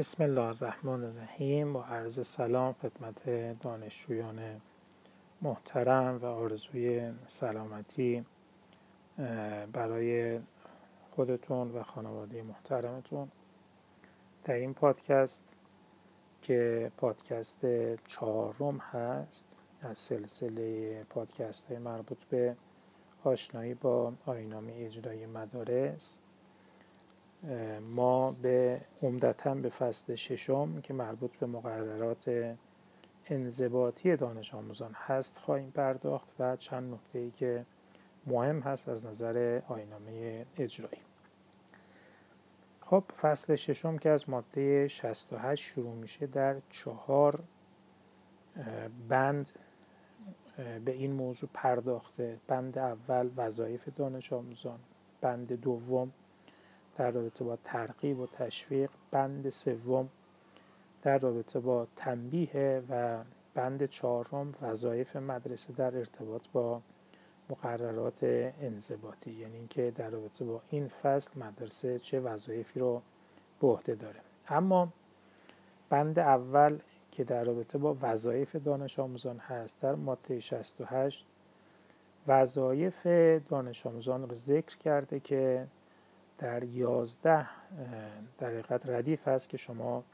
بسم الله الرحمن الرحیم با عرض سلام خدمت دانشجویان محترم و آرزوی سلامتی برای خودتون و خانواده محترمتون. در این پادکست که پادکست چهارم هست از سلسله پادکست مربوط به آشنایی با آینامه اجرایی مدارس ما به عمدتا به فصل ششم که مربوط به مقررات انضباطی دانش آموزان هست خواهیم پرداخت و چند نکته ای که مهم هست از نظر آینامه اجرایی. خب فصل ششم که از ماده 68 شروع میشه در چهار بند به این موضوع پرداخته. بند اول وظایف دانش آموزان. بند دوم در رابطه با ترغیب و تشویق بند سوم در رابطه با تنبیه و بند چهارم وظایف مدرسه در ارتباط با مقررات انضباطی. یعنی اینکه در رابطه با این فصل مدرسه چه وظایفی رو به عهده داره. اما بند اول که در رابطه با وظایف دانش آموزان هست در ماده 68 وظایف دانش آموزان رو ذکر کرده که در یازده در حقیقت ردیف هست که شما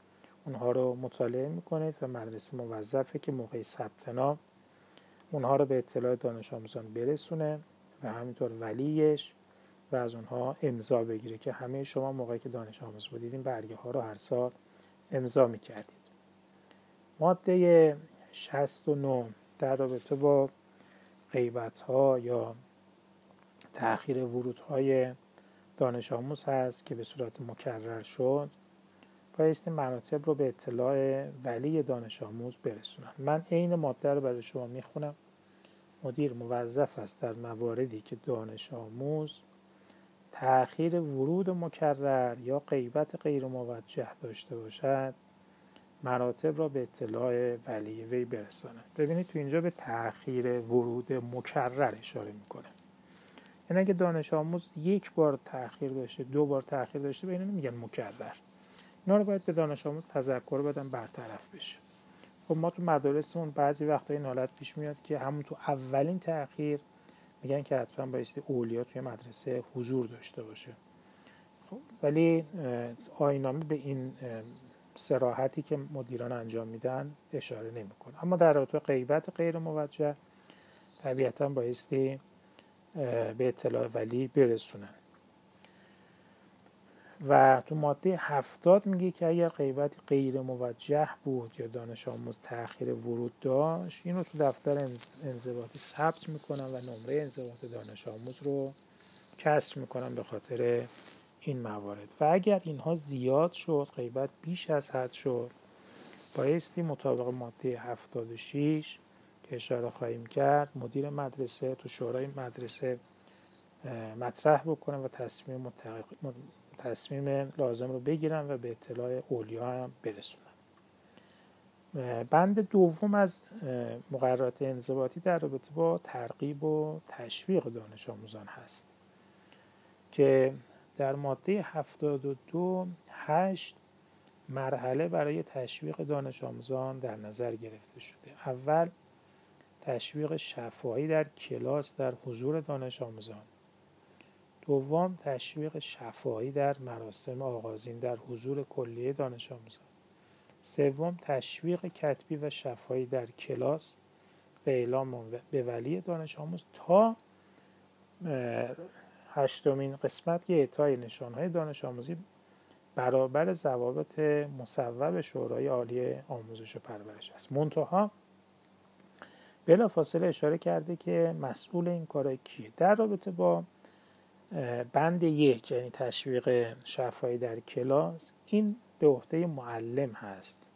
اونها رو مطالعه می‌کنید و مدرسه موظفه که موقع ثبت نام اونها رو به اطلاع دانش آموزان برسونه و همینطور ولیش و از اونها امضا بگیره که همه شما موقعی که دانش آموز بودیدین برگه ها رو هر سال امضا می‌کردید. ماده 69 در رابطه با غیبت ها یا تأخیر ورود های دانش آموز هست که به صورت مکرر شد بایستی مراتب رو به اطلاع ولی دانش آموز برسونن. من عین ماده رو برای شما می‌خونم. مدیر موظف است در مواردی که دانش آموز تأخیر ورود مکرر یا غیبت غیر موجه داشته باشد مراتب را به اطلاع ولی وی برسانه ببینید تو اینجا به تأخیر ورود مکرر اشاره می‌کنه. یعنی اگه دانش آموز یک بار تاخیر داشته دو بار تاخیر داشته به اینو میگن مکرر اینا رو باید به دانش آموز تذکر بدن برطرف بشه. خب ما تو مدارسمون بعضی وقتا این حالت پیش میاد که همون تو اولین تاخیر میگن که حتما بایستی اولیا توی مدرسه حضور داشته باشه. خب ولی آینامه به این سراحتی که مدیران انجام میدن اشاره نمی‌کنه. اما در رابطه غیبت غیر موجه طبیعتا بایستی به اطلاع ولی برسونن و تو ماده هفتاد میگه که اگر غیبت غیر موجه بود یا دانش آموز تاخیر ورود داشت اینو تو دفتر انضباطی ثبت می‌کنن و نمره انضباط دانش آموز رو کسر می‌کنن به خاطر این موارد. و اگر اینها زیاد شد غیبت بیش از حد شد بایستی مطابق ماده 76 که اشاره خواهیم کرد مدیر مدرسه تو شورای مدرسه مطرح بکنن و تصمیم, تصمیم لازم رو بگیرن و به اطلاع اولیا هم برسونن بند دوم از مقررات انضباطی در رابطه با ترغیب و تشویق دانش آموزان هست که در ماده 72 8 مرحله برای تشویق دانش آموزان در نظر گرفته شده. اول تشویق شفاهی در کلاس در حضور دانش آموزان. دوم تشویق شفاهی در مراسم آغازین در حضور کلیه دانش آموزان. سوم تشویق کتبی و شفاهی در کلاس به اعلام به ولی دانش آموز تا هشتمین قسمت که اعطای نشانهای دانش آموزی برابر ضوابط مصوب شورای عالی آموزش و پرورش است. منتها بلا فاصله اشاره کرده که مسئول این کار کیه. در رابطه با بند یک یعنی تشویق شفایی در کلاس این به عهده معلم هست.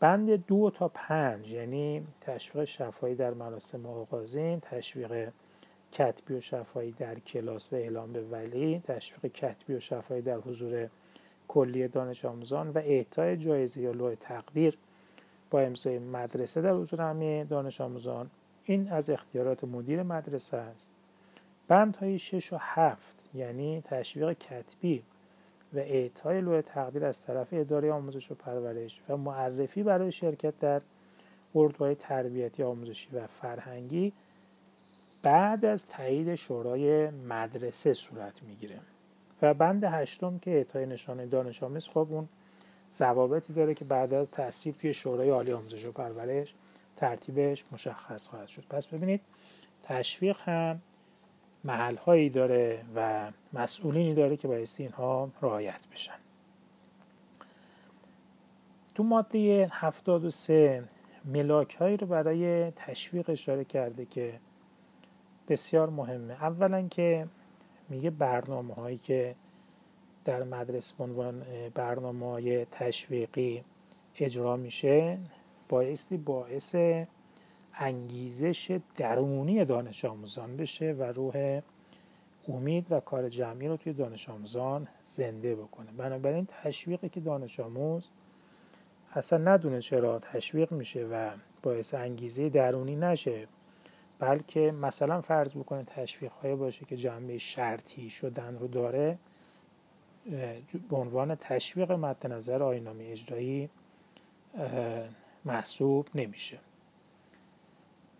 بند دو تا پنج یعنی تشویق شفایی در مراسم آغازین تشویق کتبی و شفایی در کلاس و اعلام به ولی تشویق کتبی و شفایی در حضور کلی دانش آموزان و اعطای جایزه یا لوح تقدیر. با امضای مدرسه در حضور همه دانش آموزان این از اختیارات مدیر مدرسه است. بندهای 6 و 7 یعنی تشویق کتبی و اعطای لوح تقدیر از طرف اداره آموزش و پرورش و معرفی برای شرکت در اردوهای تربیتی آموزشی و فرهنگی بعد از تایید شورای مدرسه صورت می‌گیره. و بند هشتم که اعطای نشانه دانش آموز خب اون ضوابطی داره که بعد از تصویب توی شورای عالی آموزش و پرورش ترتیبش مشخص خواهد شد. پس ببینید تشویق هم محل هایی داره و مسئولینی داره که بایستی اینها رعایت بشن. تو ماده 73 ملاک هایی رو برای تشویق اشاره کرده که بسیار مهمه. اولا که میگه برنامه هایی که در مدرسه عنوان برنامه های تشویقی اجرا میشه بایستی باعث انگیزش درونی دانش آموزان بشه و روح امید و کار جمعی رو توی دانش آموزان زنده بکنه. بنابراین تشویقی که دانش آموز اصلا ندونه چرا تشویق میشه و باعث انگیزه درونی نشه بلکه مثلا فرض بکنه تشویق باشه که جنبه شرطی شدن رو داره. به عنوان تشویق مد نظر آینامه اجرایی محسوب نمیشه.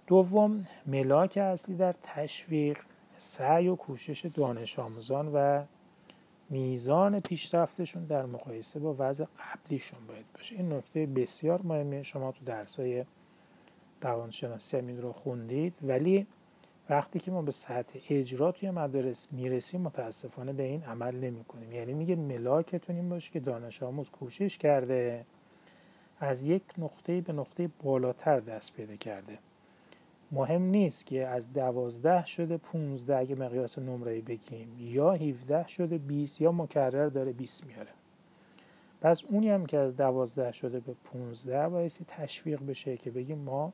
دوم ملاک اصلی در تشویق سعی و کوشش دانش آموزان و میزان پیشرفتشون در مقایسه با وضع قبلیشون باید باشه. این نکته بسیار مهمه. شما تو درسای روانشناسی همین رو خوندید. ولی وقتی که ما به سطح اجرا توی مدارس می‌رسیم متاسفانه به این عمل نمی کنیم یعنی میگه ملاکتون این باشه که دانش آموز کوشش کرده از یک نقطه به نقطه بالاتر دست پیدا کرده. مهم نیست که از دوازده شده 15 اگه مقیاس نمره بگیم یا 17 شده 20 یا مکرر داره 20 میاره. پس اونی هم که از دوازده شده به 15 بایستی تشویق بشه که بگیم ما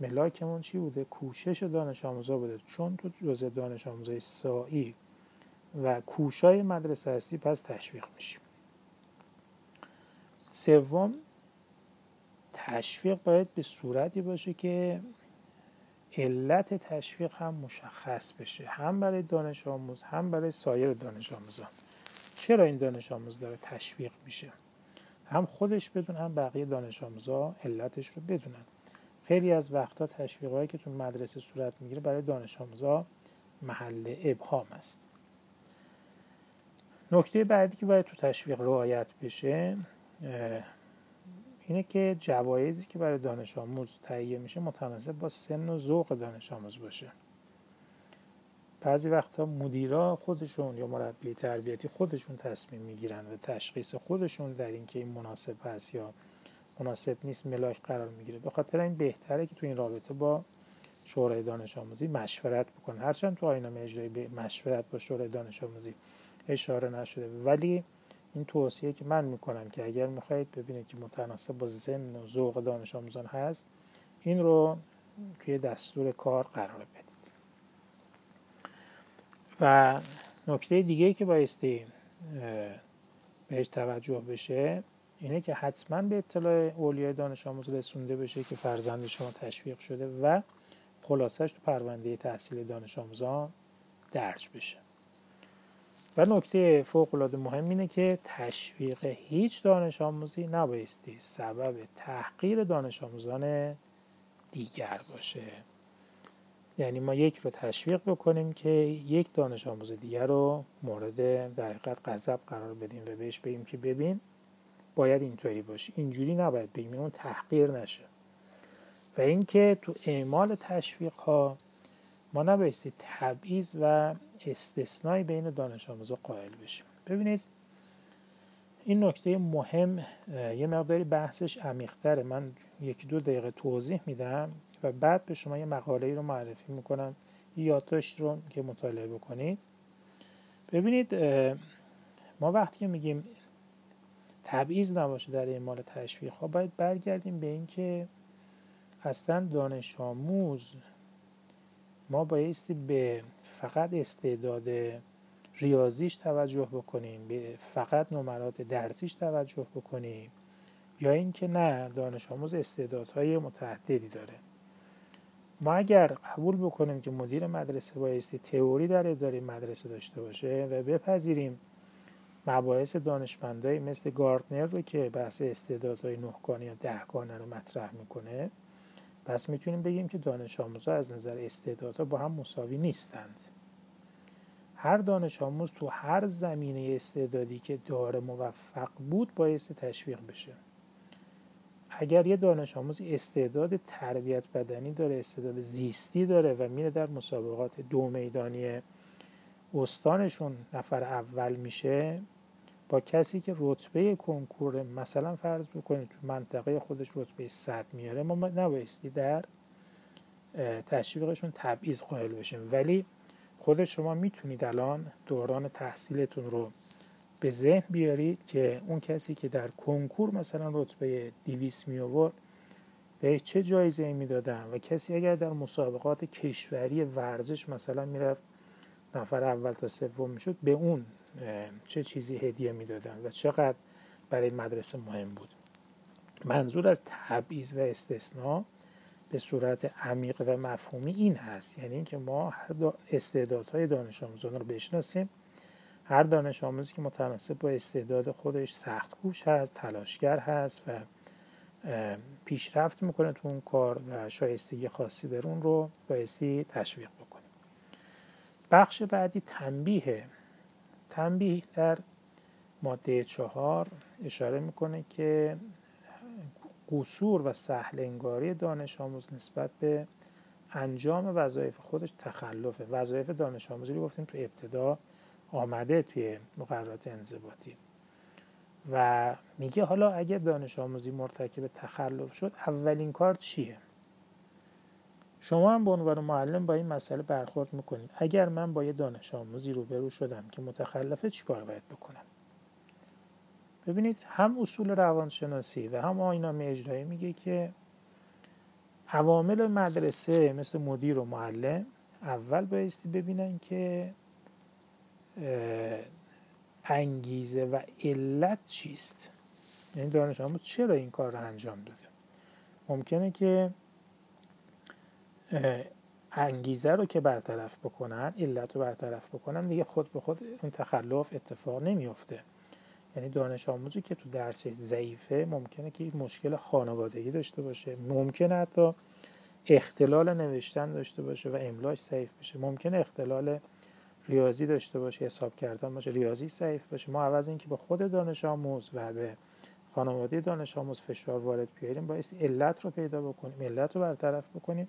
ملاکمون چی بوده؟ کوشش دانش آموزا بوده. چون تو جزء دانش آموزای سایی و کوشای مدرسه هستی پس تشویق میشیم. سوم تشویق باید به صورتی باشه که علت تشویق هم مشخص بشه. هم برای دانش آموز هم برای سایر دانش آموزان. چرا این دانش آموز داره تشویق میشه؟ هم خودش بدون هم بقیه دانش آموزا علتش رو بدونن. خیلی از وقتها تشویقهایی که تو مدرسه صورت می‌گیره برای دانش آموزا محل ابهام است. نکته بعدی که باید تو تشویق رعایت بشه اینه که جوایزی که برای دانش آموز تهیه میشه متناسب با سن و ذوق دانش آموز باشه. بعضی وقتا مدیرا خودشون یا مربی تربیتی خودشون تصمیم می‌گیرن و تشخیص خودشون در اینکه این مناسب هست یا مناسب نیست ملاک قرار می‌گیره. به خاطر این بهتره که تو این رابطه با شورای دانش آموزی مشورت بکنه. هرچند تو آینامه اجرایی به مشورت با شورای دانش آموزی اشاره نشده. ولی این توصیه که من می‌کنم که اگر می‌خواهید ببینید که متناسب با ضمن و ذوق دانش آموزان هست این رو توی دستور کار قرار بدید. و نکته دیگه که بایستی بهش توجه بشه اینه که حتما به اطلاع اولیای دانش آموز رسونده بشه که فرزند شما تشویق شده و خلاصش تو پرونده تحصیل دانش آموزان درج بشه. و نکته فوق العاده مهم اینه که تشویق هیچ دانش آموزی نبایستی سبب تحقیر دانش آموزان دیگر باشه. یعنی ما یک رو تشویق بکنیم که یک دانش آموز دیگر رو مورد در حقیقت غضب قرار بدیم و بهش بگیم که ببین باید اینطوری باشه. اینجوری نباید بگیم اون تحقیر نشه. و اینکه تو اعمال تشویق ها ما نبایستی تبعیض و استثنایی بین دانش آموزا قائل بشیم. ببینید این نکته مهم یه مقداری بحثش عمیقتره. من یکی دو دقیقه توضیح میدم و بعد به شما یه مقاله ای رو معرفی می‌کنم. یه یادداشت رو که مطالعه بکنید. ببینید ما وقتی میگیم تبعیض نباشه در اعمال تشویق. ها باید برگردیم به اینکه اصلا دانش آموز ما بایستی به فقط استعداد ریاضیش توجه بکنیم به فقط نمرات درسیش توجه بکنیم یا اینکه نه دانش آموز استعدادهای متعددی داره. ما اگر قبول بکنیم که مدیر مدرسه بایستی تئوری در اداره مدرسه داشته باشه و بپذیریم مباحث دانشمندایی مثل گاردنر رو که بحث استعدادهای نهگانه یا دهگانه رو مطرح می‌کنه پس می‌تونیم بگیم که دانش آموزها از نظر استعدادها با هم مساوی نیستند. هر دانش آموز تو هر زمینه استعدادی که داره موفق بود بایستی تشویق بشه. اگر یه دانش آموز استعداد تربیت بدنی داره استعداد زیستی داره و میره در مسابقات دو میدانی استانشون نفر اول میشه با کسی که رتبه کنکور مثلا فرض بکنید تو منطقه خودش رتبه 100 میاره ما نبایستی در تشویقشون تبعیض قائل بشیم. ولی خود شما می‌تونید الان دوران تحصیلتون رو به ذهن بیارید که اون کسی که در کنکور مثلا رتبه 200 می آورد به چه جایزه می‌دادن؟ و کسی اگر در مسابقات کشوری ورزش مثلا می‌رفت نفر اول تا سوم می‌شد به اون چه چیزی هدیه می‌دادن و چقدر برای مدرسه مهم بود. منظور از تبعیض و استثناء به صورت عمیق و مفهومی این هست. یعنی اینکه ما هر استعدادهای دانش آموزان رو بشناسیم. هر دانش آموزی که متناسب با استعداد خودش سخت کوش هست تلاشگر هست و پیشرفت می‌کنه تو اون کار و شایستگی خاصی در اون رو بایستی تشویق بخش بعدی تنبیه. تنبیه در ماده چهار اشاره می‌کنه که قصور و سهل انگاری دانش آموز نسبت به انجام وظایف خودش تخلفه. وظایف دانش آموزی رو گفتیم تو ابتدا آمده توی مقررات انضباطی. و میگه حالا اگر دانش آموزی مرتکب تخلف شد اولین کار چیه؟ شما هم به عنوان معلم با این مسئله برخورد می‌کنید. اگر من با یه دانش آموزی روبرو شدم که متخلفه چیکار باید بکنم؟ ببینید هم اصول روانشناسی و هم آینامه اجرایی میگه که عوامل مدرسه مثل مدیر و معلم اول بایستی ببینن که انگیزه و علت چیست. یعنی دانش آموز چرا این کار رو انجام داده؟ ممکنه که انگیزه رو که برطرف بکنن علت رو برطرف بکنن دیگه خود به خود اون تخلف اتفاق نمیافته. یعنی دانش آموزی که تو درسش ضعیفه ممکنه که مشکل خانوادگی داشته باشه. ممکنه حتی اختلال نوشتن داشته باشه و املاش ضعیف بشه. ممکنه اختلال ریاضی داشته باشه حساب کردن باشه. ریاضی ضعیف باشه. ما عوض اینکه به خود دانش آموز و به خانواده دانش آموز فشار وارد بیاریم باید علت رو پیدا بکنیم علت رو برطرف بکنیم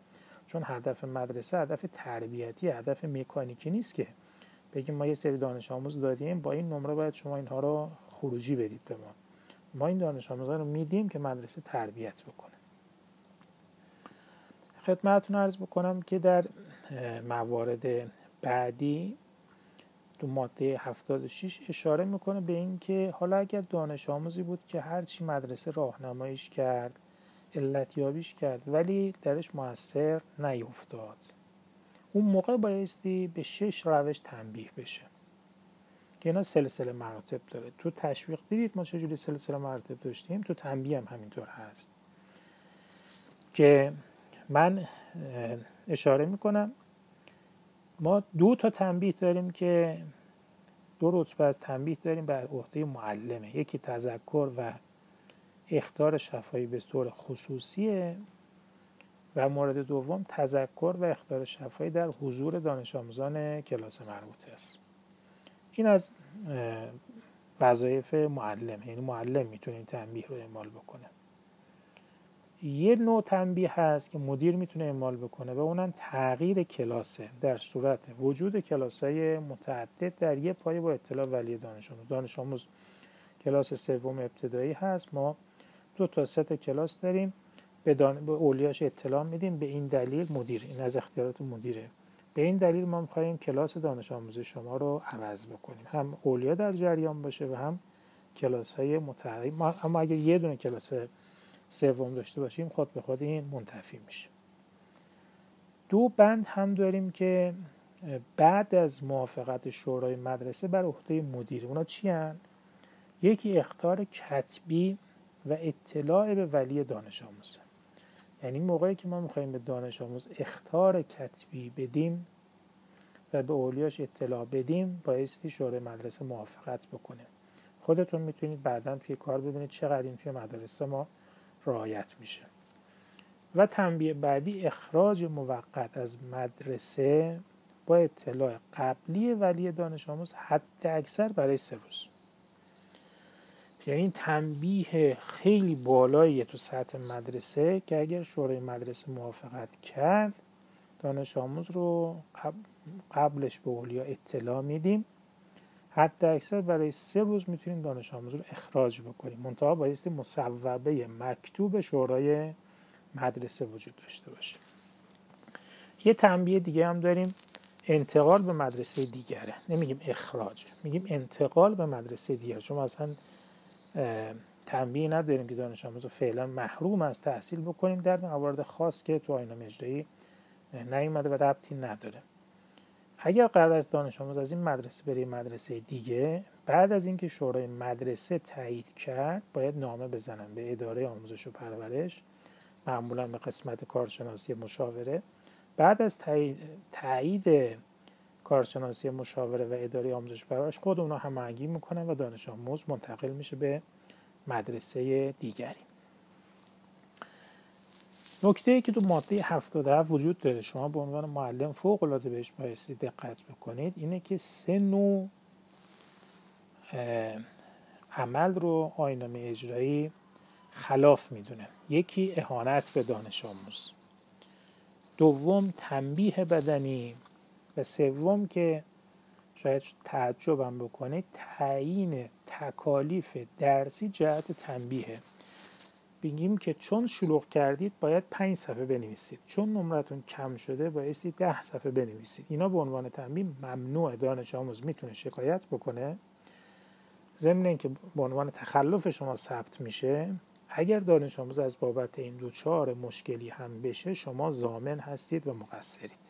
چون هدف مدرسه هدف تربیتی هدف مکانیکی نیست که بگیم ما یه سری دانش آموز دادیم با این نمره باید شما اینها رو خروجی بدید به ما. ما این دانش آموزا رو میدیم که مدرسه تربیت بکنه. خدمتتون عرض بکنم که در موارد بعدی تو ماده 76 اشاره می‌کنه به اینکه حالا اگر دانش آموزی بود که هرچی مدرسه راهنماییش کرد علتیابیش کرد ولی درش موثر نیفتاد اون موقع بایستی به شش روش تنبیه بشه. که اینا سلسله مراتب داره. تو تشویق دیدید ما چجوری سلسله مراتب داشتیم؟ تو تنبیه هم همینطور هست. که من اشاره می‌کنم ما دو تا تنبیه داریم که دو رتبه از تنبیه داریم بر عهده معلمه. یکی تذکر و اختار شفایی به طور خصوصیه و مورد دوم تذکر و اختار شفایی در حضور دانش آموزان کلاس مربوطه است. این از وظایف معلم یعنی معلم می‌تونه تنبیه رو اعمال بکنه. یه نوع تنبیه هست که مدیر می‌تونه اعمال بکنه و اونم تغییر کلاسه. در صورت وجود کلاس های متعدد در یه پای با اطلاع ولی دانش آموز. دانش آموز کلاس سوم ابتدایی هست. ما دو تا ست کلاس داریم. به, دان... به اولیاش اطلاع میدیم. به این دلیل مدیر این از اختیارات مدیره. به این دلیل ما می‌خواهیم کلاس دانش آموز شما رو عوض بکنیم. هم اولیا در جریان باشه و هم کلاس های متعدد اما اگر یه دونه کلاس سوم داشته باشیم خود به خود این منتفی میشه. دو بند هم داریم که بعد از موافقت شورای مدرسه بر عهده مدیر اونا چی هن؟ یکی اختار کتبی و اطلاع به ولی دانش آموز. یعنی موقعی که ما می‌خوایم به دانش آموز اختار کتبی بدیم و به اولیاش اطلاع بدیم بایستی شورای مدرسه موافقت بکنه. خودتون می‌تونید بعدا توی کار ببینید چقدر این توی مدارس ما رعایت میشه. و تنبیه بعدی اخراج موقت از مدرسه با اطلاع قبلی ولی دانش آموز حد اکثر برای سه روز. یعنی تنبیه خیلی بالایی تو سطح مدرسه که اگر شورای مدرسه موافقت کرد دانش آموز رو قبلش به اولیا اطلاع میدیم. حد اکثر برای سه روز می‌تونیم دانش آموز رو اخراج بکنیم. منتها بایستی مصوبه مکتوب شورای مدرسه وجود داشته باشه. یه تنبیه دیگه هم داریم. انتقال به مدرسه دیگره. نمیگیم اخراج میگیم انتقال به مدرسه دیگر چون مثلا تنبیه نداریم که دانش آموز فعلا محروم از تحصیل بکنیم. در موارد خاص که تو آینه اجرایی نیومده و ربطی نداره. اگر قرار است دانش آموز از این مدرسه بره مدرسه دیگه بعد از اینکه شورای مدرسه تایید کرد باید نامه بزنن به اداره آموزش و پرورش معمولا به قسمت کارشناسی مشاوره. بعد از تایید کارشناسی مشاوره و اداره آموزش پرورش خود اونا هماهنگی می‌کنن و دانش آموز منتقل میشه به مدرسه دیگری. نکته ای که تو ماده 77 وجود داره شما به عنوان معلم فوق العاده بهش بایستی دقت بکنید اینه که سه نوع عمل رو آینامه اجرایی خلاف می‌دونه. یکی اهانت به دانش آموز. دوم تنبیه بدنی. سوم که شاید تعجبم بکنید تعیین تکالیف درسی جهت تنبیه بگیم که چون شلوغ کردید باید پنج صفحه بنویسید. چون نمرتون کم شده بایستی ده صفحه بنویسید. اینا به عنوان تنبیه ممنوع. دانش آموز می‌تونه شکایت بکنه. ضمن اینکه به عنوان تخلف شما ثبت میشه اگر دانش آموز از بابت این دو چهار مشکلی هم بشه شما زامن هستید و مقصرید.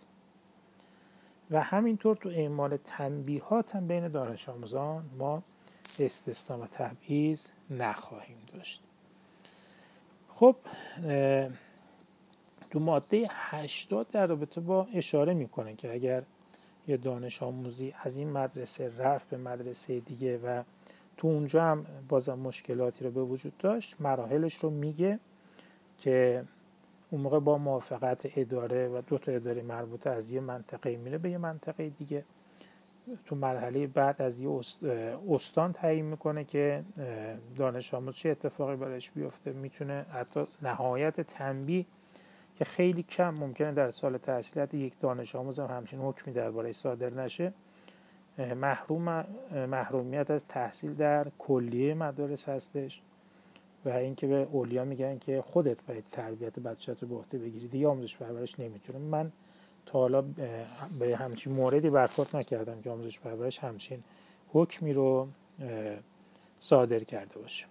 و همینطور تو اعمال تنبیهات هم بین دانش آموزان ما استثنا و تبعیض نخواهیم داشت. خب تو ماده 80 در رابطه با اشاره می‌کنه که اگر یه دانش آموزی از این مدرسه رفت به مدرسه دیگه و تو اونجا هم بازم مشکلاتی رو به وجود داشت مراحلش رو میگه که اون موقع با موافقت اداره و دو تا اداره مربوطه از یه منطقه میره به یه منطقه دیگه. تو مرحله بعد از یه استان تعیین می‌کنه که دانش آموز چه اتفاقی برایش بیفته. می‌تونه حتی نهایت تنبیه که خیلی کم ممکنه در سال تحصیلات یک دانش آموز هم همچین حکمی درباره صادر نشه. محروم محرومیت از تحصیل در کلیه مدارس هستش. و اینکه به اولیا میگن که خودت باید تربیت بچت رو به عهده بگیری دیگه آموزش پرورش نمی‌تونه. من تا حالا به همچین موردی برخورد نکردم که آموزش پرورش همچین حکمی رو صادر کرده باشه.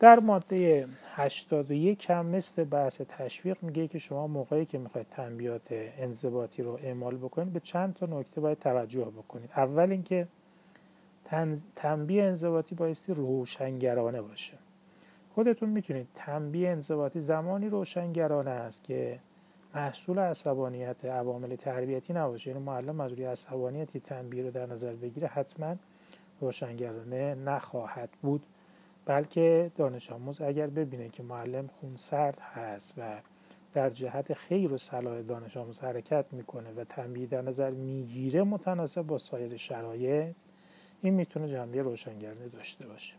در ماده 81 هم مثل بحث تشویق میگه که شما موقعی که می‌خواید تنبیات انضباطی رو اعمال بکنید به چند تا نکته باید توجه بکنید. اول اینکه تنبیه انضباطی بایستی روشنگرانه باشه. خودتون می‌تونید تنبیه انضباطی زمانی روشنگرانه است که محصول عصبانیت عوامل تربیتی نباشه. یعنی معلم از روی عصبانیتی تنبیه رو در نظر بگیره حتما روشنگرانه نخواهد بود. بلکه دانش آموز اگر ببینه که معلم خون سرد هست و در جهت خیر و صلاح دانش آموز حرکت می‌کنه و تنبیه در نظر می‌گیره متناسب با سایر شرایط این می‌تونه جنبه روشنگرانه داشته باشه.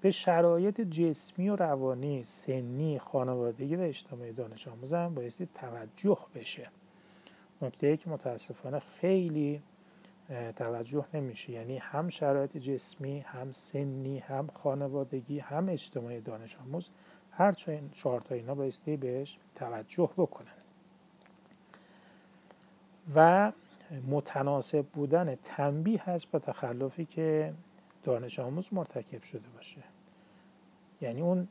به شرایط جسمی و روانی سنی خانوادگی و اجتماعی دانش آموز هم بایستی توجه بشه. نکته که متاسفانه خیلی توجه نمیشه. یعنی هم شرایط جسمی هم سنی هم خانوادگی هم اجتماعی دانش آموز هر چهار تا اینا بایستی بهش توجه بکنن. و متناسب بودن تنبیه هست با تخلفی که دانش آموز مرتکب شده باشه. یعنی اون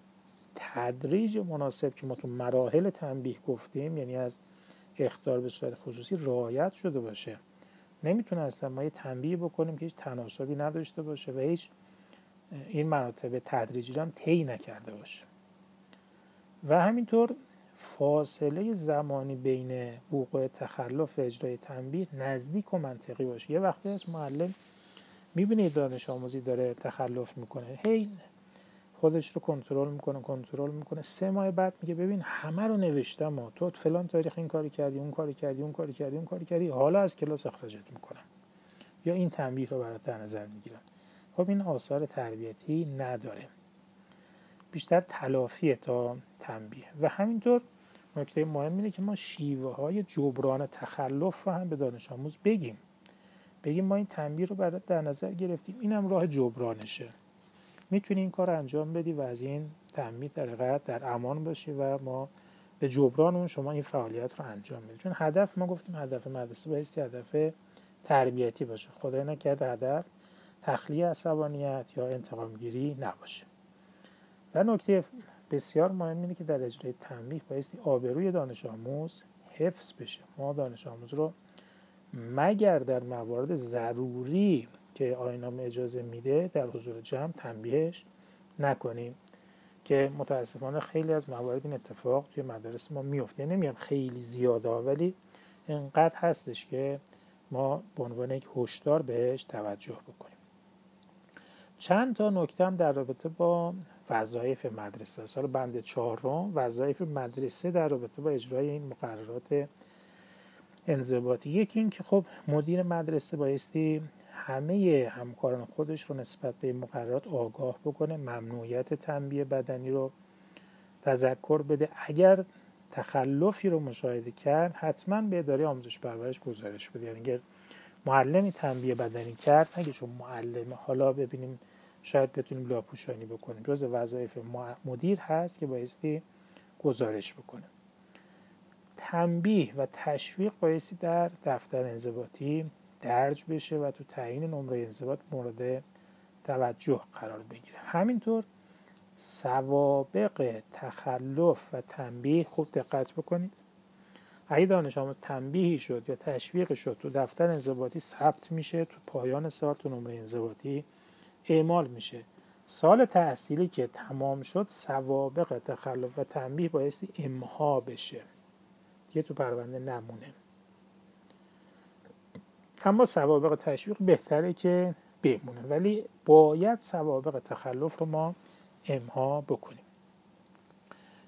تدریج مناسب که ما تو مراحل تنبیه گفتیم یعنی از اختار به صورت خصوصی رعایت شده باشه. نمی‌تونه اصلا ما یه تنبیه بکنیم که هیچ تناسبی نداشته باشه و هیچ این مراتب تدریجی هم طی نکرده باشه. و همینطور فاصله زمانی بین وقوع تخلف اجرای تنبیه نزدیک و منطقی باشه. یه وقتی از معلم می‌بینید دانش آموزی داره تخلف می‌کنه. هی خودش رو کنترل می‌کنه کنترل می‌کنه. سه ماه بعد میگه ببین همه رو نوشتم و تو فلان تاریخ این کاری کردی اون کاری کردی اون کاری کردی اون کاری کردی. حالا از کلاس اخراجت می‌کنم. یا این تنبیه رو برات در نظر می‌گیرم. خب این آثار تربیتی نداره. بیشتر تلافیه تا تنبیه. و همینطور نکته مهم اینه که ما شیوه های جبران تخلف رو هم به دانش آموز بگیم. بگیم ما این تنبیه رو برات در نظر گرفتیم. اینم راه جبرانشه. می‌تونی این کار انجام بدی و از این تنبیه در در امان باشی و ما به جبران اون شما این فعالیت رو انجام بدی چون هدف ما گفتیم هدف مدرسه بایستی هدف تربیتی باشه. خدای نکرده هدف تخلیه عصبانیت یا انتقامگیری نباشه. و نکته بسیار مهم اینه که در اجرای تنبیه بایستی آبروی دانش آموز حفظ بشه. ما دانش آموز رو مگر در موارد ضروری که آینامه اجازه میده در حضور جمع تنبیهش نکنیم؟ که متاسفانه خیلی از موارد این اتفاق توی مدارس ما میفته. نمیگم خیلی زیاده ولی انقدر هستش که ما به عنوان یک هشدار بهش توجه بکنیم. چند تا نکته هم در رابطه با وظایف مدرسه سال بند چهارم وظایف مدرسه در رابطه با اجرای این مقررات انضباطی. یکی این که خب مدیر مدرسه بایستی همه همکاران خودش رو نسبت به مقررات آگاه بکنه ممنوعیت تنبیه بدنی رو تذکر بده. اگر تخلفی رو مشاهده کرد حتما به اداره آموزش پرورش گزارش بده. یعنی اگر معلمی تنبیه بدنی کرد اگه چون معلم حالا ببینیم شاید بتونیم لاپوشانی بکنیم. جز وظایف مدیر هست که بایستی گزارش بکنه. تنبیه و تشویق بایستی در دفتر انضباطی درج بشه و تو تعیین نمره انضباط مورد توجه قرار بگیره. همینطور سوابق تخلف و تنبیه خوب دقت بکنید. اگه دانش آموز تنبیهی شد یا تشویق شد تو دفتر انضباطی ثبت میشه تو پایان سال تو نمره انضباطی اعمال میشه. سال تحصیلی که تمام شد سوابق تخلف و تنبیه بایستی امها بشه. یه تو پرونده نمونه اما سوابق تشویق بهتره که بمونه. ولی باید سوابق تخلف رو ما امها بکنیم.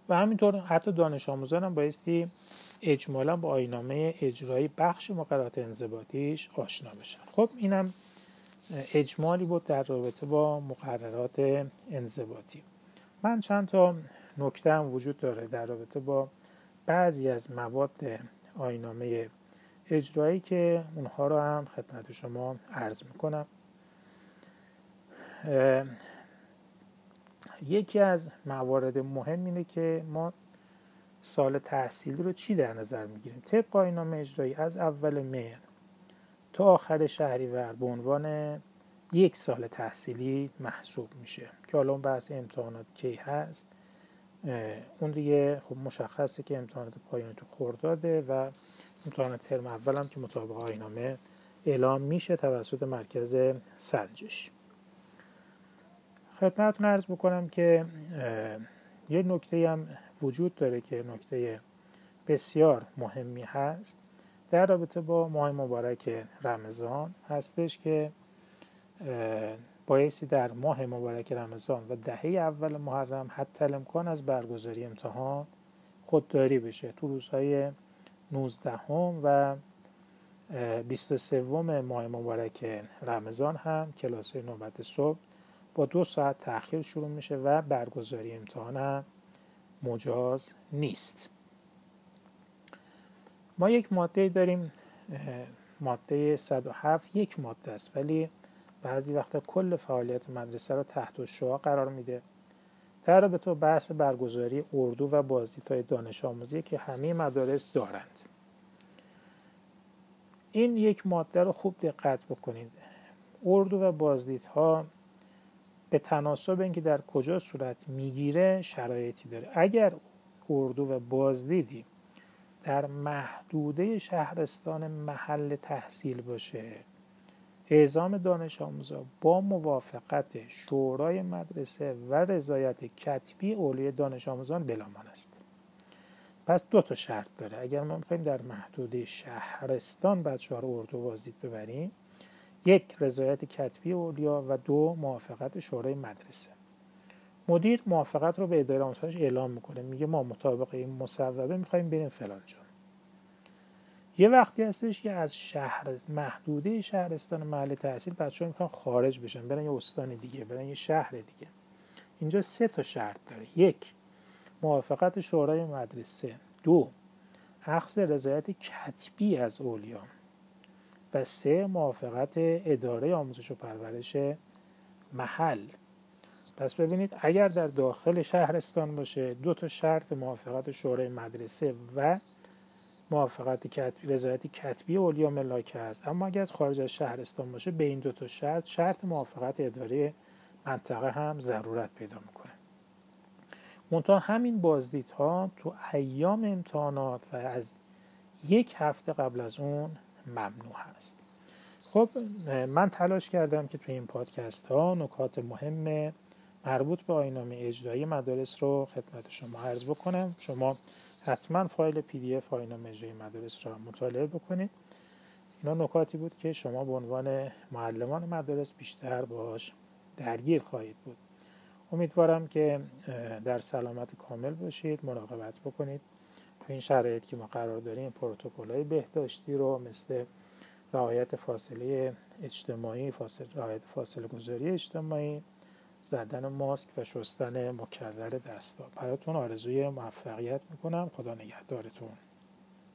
و همینطور حتی دانش آموزان هم بایستی اجمالا با آینامه اجرایی بخش مقررات انضباطیش آشنا بشن. خب اینم اجمالی بود در رابطه با مقررات انضباطی. من چند تا نکته هم وجود داره در رابطه با بعضی از مواد آینامه اجرایی که اونها رو هم خدمت شما عرض می‌کنم. یکی از موارد مهم اینه که ما سال تحصیلی رو چی در نظر می‌گیریم؟ طبق آینامه اجرایی از اول مهر تا آخر شهریور به عنوان یک سال تحصیلی محسوب میشه. که حالا اون بحث امتحانات کی هست اون دیگه خب مشخصه که امتحانات پایانی تو خورداده و امتحانات ترم اول هم که مطابق آینامه اعلام میشه توسط مرکز سنجش خدمتتون ارز بکنم که یه نکته هم وجود داره که نکته بسیار مهمی هست. در رابطه با ماه مبارک رمضان هستش که بایستی در ماه مبارک رمضان و دهه اول محرم حتی امکان از برگزاری امتحان خودداری بشه. تو روزهای 19 هم و 23 ماه مبارک رمضان هم کلاس نوبت صبح با دو ساعت تاخیر شروع میشه و برگزاری امتحان هم مجاز نیست. ما یک ماده داریم ماده 107 یک ماده است. ولی بعضی وقتا کل فعالیت مدرسه رو تحت شعا قرار میده. در رابطه بحث برگزاری اردو و بازدید های دانش آموزی که همه مدارس دارند. این یک ماده رو خوب دقت بکنید. اردو و بازدیدها به تناسب اینکه در کجا صورت می‌گیره شرایطی داره. اگر اردو و بازدیدی در محدوده شهرستان محل تحصیل باشه. اعزام دانش آموزا با موافقت شورای مدرسه و رضایت کتبی اولیه دانش آموزان بلامان است. پس دو تا شرط داره. اگر ما می‌خوایم در محدوده شهرستان بچه رو اردو بازدید ببریم یک رضایت کتبی اولیا و دو موافقت شورای مدرسه. مدیر موافقت رو به اداره آموزش اعلام می‌کنه. میگه ما مطابق این مصوبه می‌خوایم بریم فلان جا. یه وقتی هستش که از شهر محدوده شهرستان محل تحصیل بچه ها می‌خوان خارج بشن برن یه استان دیگه برن یه شهر دیگه. اینجا سه تا شرط داره. یک موافقت شورای مدرسه. دو اخذ رضایت کتبی از اولیا. و سه موافقت اداره آموزش و پرورش محل. پس ببینید اگر در داخل شهرستان باشه دو تا شرط موافقت شورای مدرسه و موافقت کتبی رضایت کتبی اولیا ملاک هست اما اگر از خارج از شهرستان باشه به این دو تا شرط شرط موافقت اداره منطقه هم ضرورت پیدا می‌کنه. منتها همین بازدیدها تو ایام امتحانات و از یک هفته قبل از اون ممنوع هست. خب من تلاش کردم که تو این پادکست ها نکات مهم مربوط به آینامه اجرایی مدارس رو خدمت شما عرض بکنم. شما حتما فایل پی دی اف آینامه اجرایی مدارس رو مطالعه بکنید. اینا نکاتی بود که شما به عنوان معلمان مدارس بیشتر باش درگیر خواهید بود. امیدوارم که در سلامت کامل باشید مراقبت بکنید. تو این شرایط که ما قرار داریم پروتکل های بهداشتی رو مثل رعایت فاصله اجتماعی فاصله رعایت فاصله گذاری اجتماعی زدن ماسک و شستن مکرر دستا براتون آرزوی موفقیت می‌کنم. خدا نگهدارتون.